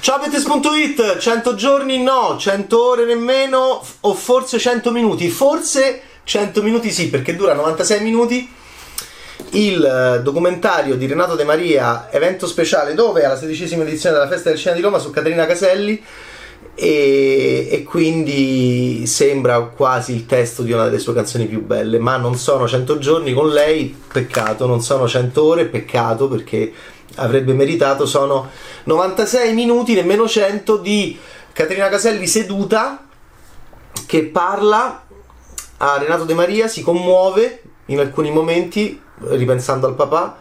Ciao Bettes.it, 100 giorni no, 100 ore nemmeno, o forse 100 minuti. Forse 100 minuti sì, perché dura 96 minuti. Il eh, documentario di Renato De Maria, evento speciale, dove alla sedicesima edizione della Festa del Cinema di Roma su Caterina Caselli. E, e, quindi sembra quasi il testo di una delle sue canzoni più belle, ma non sono 100 giorni con lei, peccato, non sono 100 ore, peccato perché avrebbe meritato, sono 96 minuti, nemmeno 100 di Caterina Caselli seduta che parla a Renato De Maria, si commuove in alcuni momenti ripensando al papà,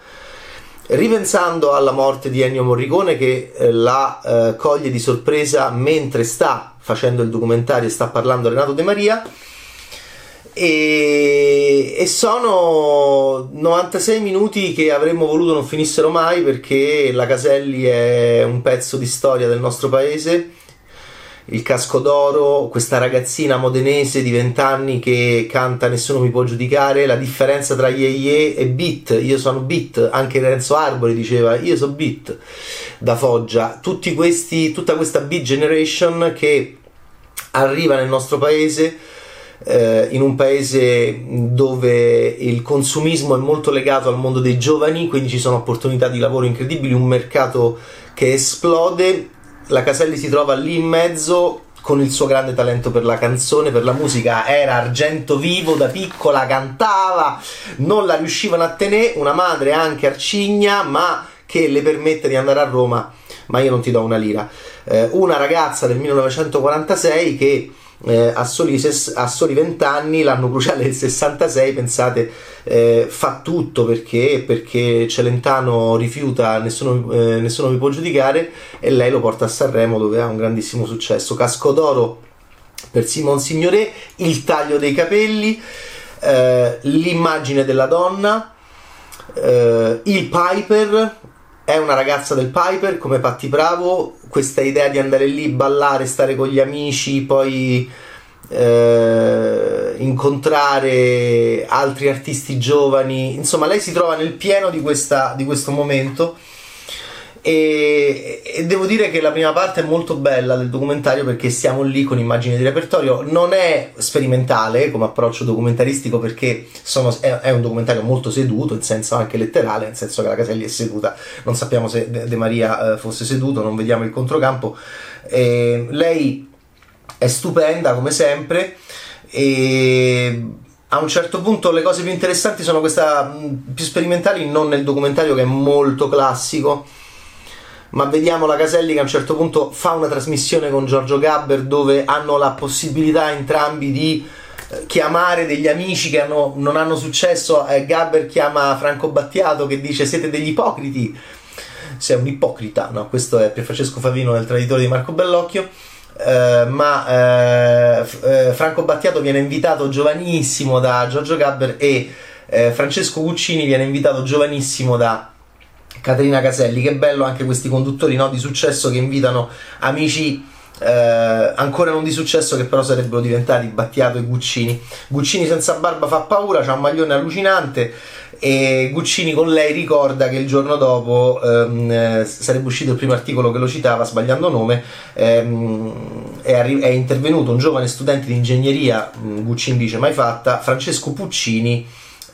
ripensando alla morte di Ennio Morricone che eh, la eh, coglie di sorpresa mentre sta facendo il documentario e sta parlando a Renato De Maria e, e, sono 96 minuti che avremmo voluto non finissero mai perché la Caselli è un pezzo di storia del nostro paese. Il casco d'oro, questa ragazzina modenese di 20 anni che canta Nessuno mi può giudicare, la differenza tra Ye Ye e Beat, io sono Beat, anche Renzo Arbori diceva io sono Beat. Da Foggia, questi, tutta questa Beat Generation che arriva nel nostro paese eh, in un paese dove il consumismo è molto legato al mondo dei giovani, quindi ci sono opportunità di lavoro incredibili, un mercato che esplode. La Caselli si trova lì in mezzo con il suo grande talento per la canzone, per la musica, era argento vivo da piccola, cantava, non la riuscivano a tenere, una madre anche arcigna, ma che le permette di andare a Roma, ma io non ti do una lira. Eh, una ragazza del 1946 che eh, a, soli a soli 20 anni, l'anno cruciale del 66, pensate, eh, fa tutto perché, perché Celentano rifiuta, nessuno, eh, nessuno mi può giudicare e lei lo porta a Sanremo dove ha un grandissimo successo. Casco d'oro per Simon Signoret, il taglio dei capelli, eh, l'immagine della donna, eh, il Piper, è una ragazza del Piper come Patti Bravo, questa idea di andare lì, ballare, stare con gli amici, poi eh, incontrare altri artisti giovani, insomma lei si trova nel pieno di, questa, di questo momento e, e, devo dire che la prima parte è molto bella del documentario perché siamo lì con immagini di repertorio. Non è sperimentale come approccio documentaristico perché sono, è, è, un documentario molto seduto, in senso anche letterale, nel senso che la Caselli è seduta. Non sappiamo se De, Maria eh, fosse seduto, non vediamo il controcampo. Eh, lei è stupenda come sempre e a un certo punto le cose più interessanti sono queste più sperimentali, non nel documentario che è molto classico ma vediamo la Caselli che a un certo punto fa una trasmissione con Giorgio Gabber dove hanno la possibilità entrambi di eh, chiamare degli amici che hanno, non hanno successo eh, Gabber chiama Franco Battiato che dice siete degli ipocriti sei un ipocrita no? questo è per Francesco Favino il traditore di Marco Bellocchio eh, ma eh, eh, Franco Battiato viene invitato giovanissimo da Giorgio Gabber e eh, Francesco Guccini viene invitato giovanissimo da Caterina Caselli, che bello anche questi conduttori no, di successo che invitano amici eh, ancora non di successo che però sarebbero diventati Battiato e Guccini. Guccini senza barba fa paura, c'ha un maglione allucinante e Guccini con lei ricorda che il giorno dopo ehm, eh, sarebbe uscito il primo articolo che lo citava sbagliando nome ehm, è, arri- è, intervenuto un giovane studente di ingegneria Guccini dice mai fatta Francesco Puccini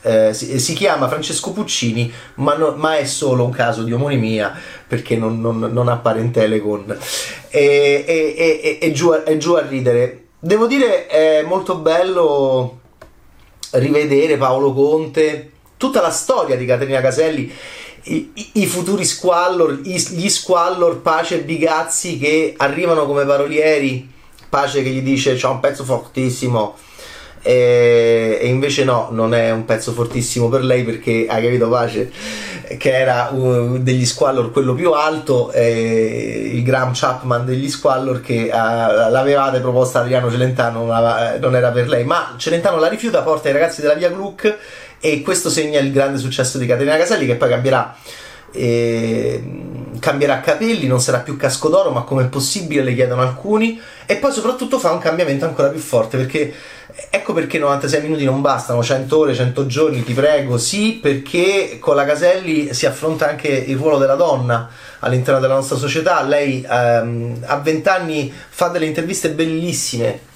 eh, si, si, chiama Francesco Puccini, ma, no, ma, è solo un caso di omonimia perché non, non, non ha parentele con. E, e, e, e giù, a, giù, a, ridere. Devo dire, è molto bello rivedere Paolo Conte, tutta la storia di Caterina Caselli. I, i, futuri squallor, gli squallor Pace e Bigazzi che arrivano come parolieri. Pace che gli dice: C'è un pezzo fortissimo e, e, invece no, non è un pezzo fortissimo per lei perché hai capito Pace che era uh, degli Squallor quello più alto e il Graham Chapman degli Squallor che uh, l'avevate proposta Adriano Celentano non, aveva, non, era per lei. Ma Celentano la rifiuta porta i ragazzi della via Gluck e questo segna il grande successo di Caterina Caselli che poi cambierà e mm, cambierà capelli, non sarà più casco d'oro, ma come è possibile le chiedono alcuni. E poi soprattutto fa un cambiamento ancora più forte perché ecco perché 96 minuti non bastano, 100 ore, 100 giorni, ti prego, sì, perché con la Caselli si affronta anche il ruolo della donna all'interno della nostra società, lei ehm, a 20 anni fa delle interviste bellissime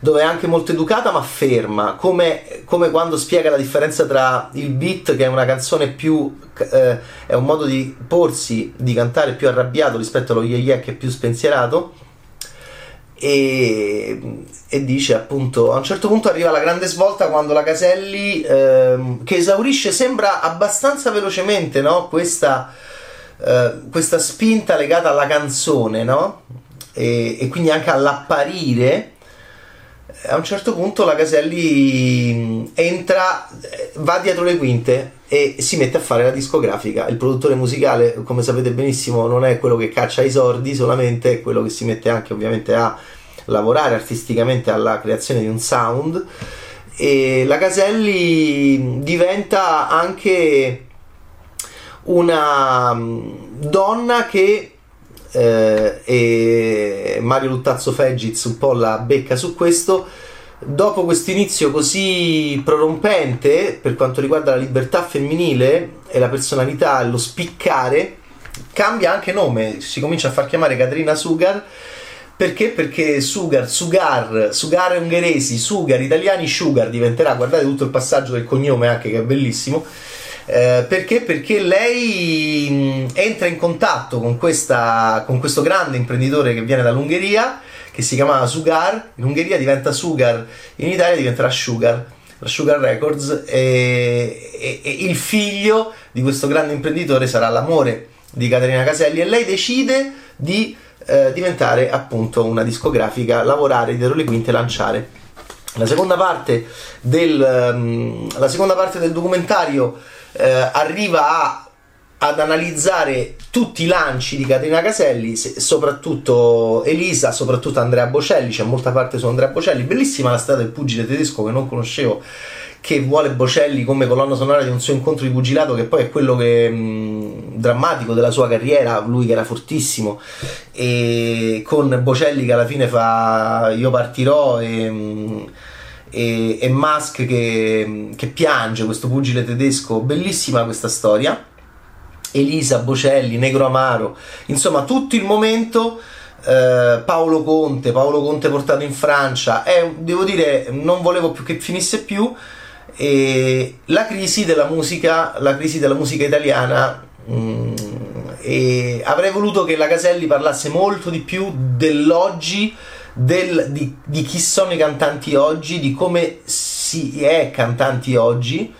dove è anche molto educata ma ferma, come, come, quando spiega la differenza tra il beat, che è una canzone più, eh, è un modo di porsi, di cantare più arrabbiato rispetto allo yeah yeah che è più spensierato, e, e, dice appunto, a un certo punto arriva la grande svolta quando la Caselli, eh, che esaurisce, sembra abbastanza velocemente, no? Questa, eh, questa spinta legata alla canzone, no? E, e quindi anche all'apparire a un certo punto la Caselli entra, va dietro le quinte e si mette a fare la discografica. Il produttore musicale, come sapete benissimo, non è quello che caccia i sordi solamente, è quello che si mette anche ovviamente a lavorare artisticamente alla creazione di un sound. E la Caselli diventa anche una donna che eh, e Mario Luttazzo Fegiz un po' la becca su questo. Dopo questo inizio così prorompente per quanto riguarda la libertà femminile e la personalità lo spiccare, cambia anche nome, si comincia a far chiamare Caterina Sugar. Perché? Perché Sugar, Sugar, Sugar ungheresi, Sugar, italiani, Sugar diventerà, guardate tutto il passaggio del cognome anche che è bellissimo, eh, perché? Perché lei entra in contatto con, questa, con questo grande imprenditore che viene dall'Ungheria, che si chiamava Sugar, in Ungheria diventa Sugar, in Italia diventerà Sugar la Sugar Records e, e, e, il figlio di questo grande imprenditore sarà l'amore di Caterina Caselli e lei decide di eh, diventare appunto una discografica, lavorare dietro le quinte e lanciare. La seconda parte del, um, la seconda parte del documentario eh, arriva a ad analizzare tutti i lanci di Caterina Caselli, soprattutto Elisa, soprattutto Andrea Bocelli, c'è molta parte su Andrea Bocelli, bellissima la strada del pugile tedesco che non conoscevo, che vuole Bocelli come colonna sonora di un suo incontro di pugilato, che poi è quello che, mh, drammatico della sua carriera, lui che era fortissimo, e con Bocelli che alla fine fa Io partirò e... Mh, e, e Musk che, che piange, questo pugile tedesco, bellissima questa storia. Elisa Bocelli, Negro Amaro, insomma tutto il momento eh, Paolo Conte, Paolo Conte portato in Francia, è, devo dire, non volevo più che finisse più, e la crisi della musica, la crisi della musica italiana mh, mm, e avrei voluto che la Caselli parlasse molto di più dell'oggi del, di, di, chi sono i cantanti oggi, di come si è cantanti oggi.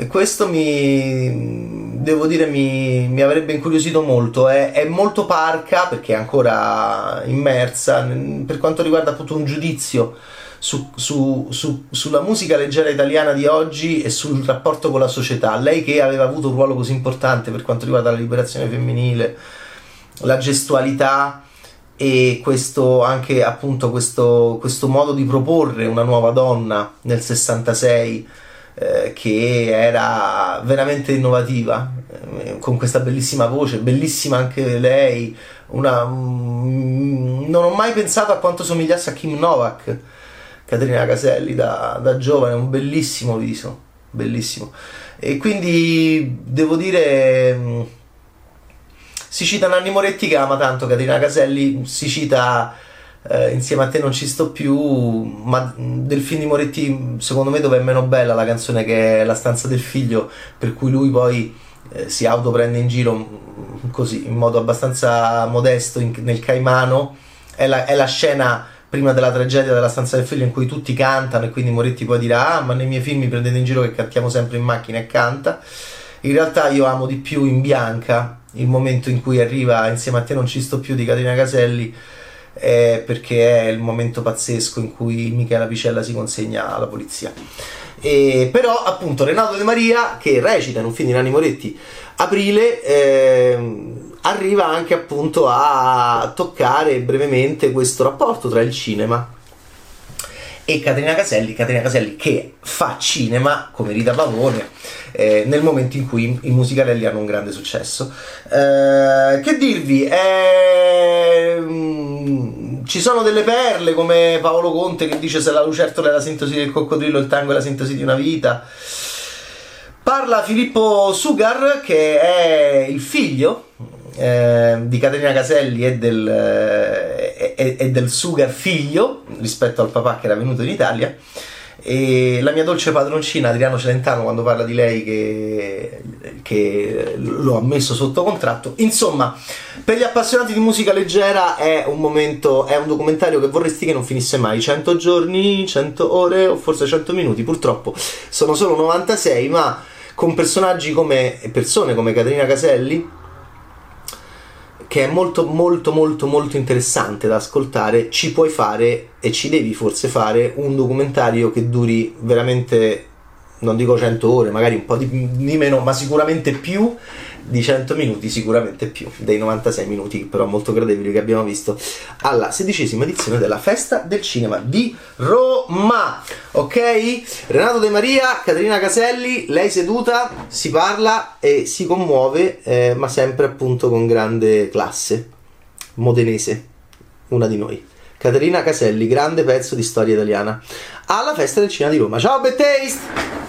E questo mi devo dire mi, mi avrebbe incuriosito molto. È, è, molto parca perché è ancora immersa per quanto riguarda appunto un giudizio su, su, su, sulla musica leggera italiana di oggi e sul rapporto con la società. Lei che aveva avuto un ruolo così importante per quanto riguarda la liberazione femminile, la gestualità e questo anche appunto questo, questo modo di proporre una nuova donna nel 66 eh, che era veramente innovativa eh, con questa bellissima voce bellissima anche lei una, mm, non ho mai pensato a quanto somigliasse a Kim Novak Caterina Caselli da, da giovane un bellissimo viso bellissimo. E quindi devo dire mm, si cita Nanni Moretti che ama tanto Caterina Caselli, si cita eh, Insieme a te non ci sto più, ma del film di Moretti secondo me dove è meno bella la canzone che è La stanza del figlio, per cui lui poi eh, si autoprende in giro mm, così, in modo abbastanza modesto in, nel Caimano, è la, è la scena prima della tragedia della stanza del figlio in cui tutti cantano e quindi Moretti poi dirà ah ma nei miei film mi prendete in giro che cantiamo sempre in macchina e canta. In realtà io amo di più in bianca il momento in cui arriva insieme a te non ci sto più di Caterina Caselli è perché è il momento pazzesco in cui Michela Picella si consegna alla polizia. E, però appunto Renato De Maria che recita in un film di Nanni Moretti aprile eh, arriva anche appunto a toccare brevemente questo rapporto tra il cinema e Caterina Caselli, Caterina Caselli che fa cinema come Rita Pavone eh, nel momento in cui i musicalelli hanno un grande successo. Eh, che dirvi? Eh, ci sono delle perle come Paolo Conte che dice se la lucertola è la sintesi del coccodrillo, il tango è la sintesi di una vita. Parla Filippo Sugar che è il figlio eh, di Caterina Caselli e del, eh, e, e del Sugar figlio rispetto al papà che era venuto in Italia e la mia dolce padroncina Adriano Celentano quando parla di lei che, che lo ha messo sotto contratto. Insomma per gli appassionati di musica leggera è un momento è un documentario che vorresti che non finisse mai. 100 giorni 100 ore o forse 100 minuti purtroppo. Sono solo 96 ma con personaggi come persone come Caterina Caselli che è molto molto molto molto interessante da ascoltare, ci puoi fare e ci devi forse fare un documentario che duri veramente, non dico 100 ore, magari un po' di, di meno, ma sicuramente più di 100 minuti, sicuramente più dei 96 minuti, però molto gradevoli che abbiamo visto alla sedicesima edizione della Festa del Cinema di Roma. Ok? Renato De Maria, Caterina Caselli, lei seduta, si parla e si commuove, eh, ma sempre appunto con grande classe. Modenese, una di noi. Caterina Caselli, grande pezzo di storia italiana, alla Festa del Cinema di Roma. Ciao, Bad Taste!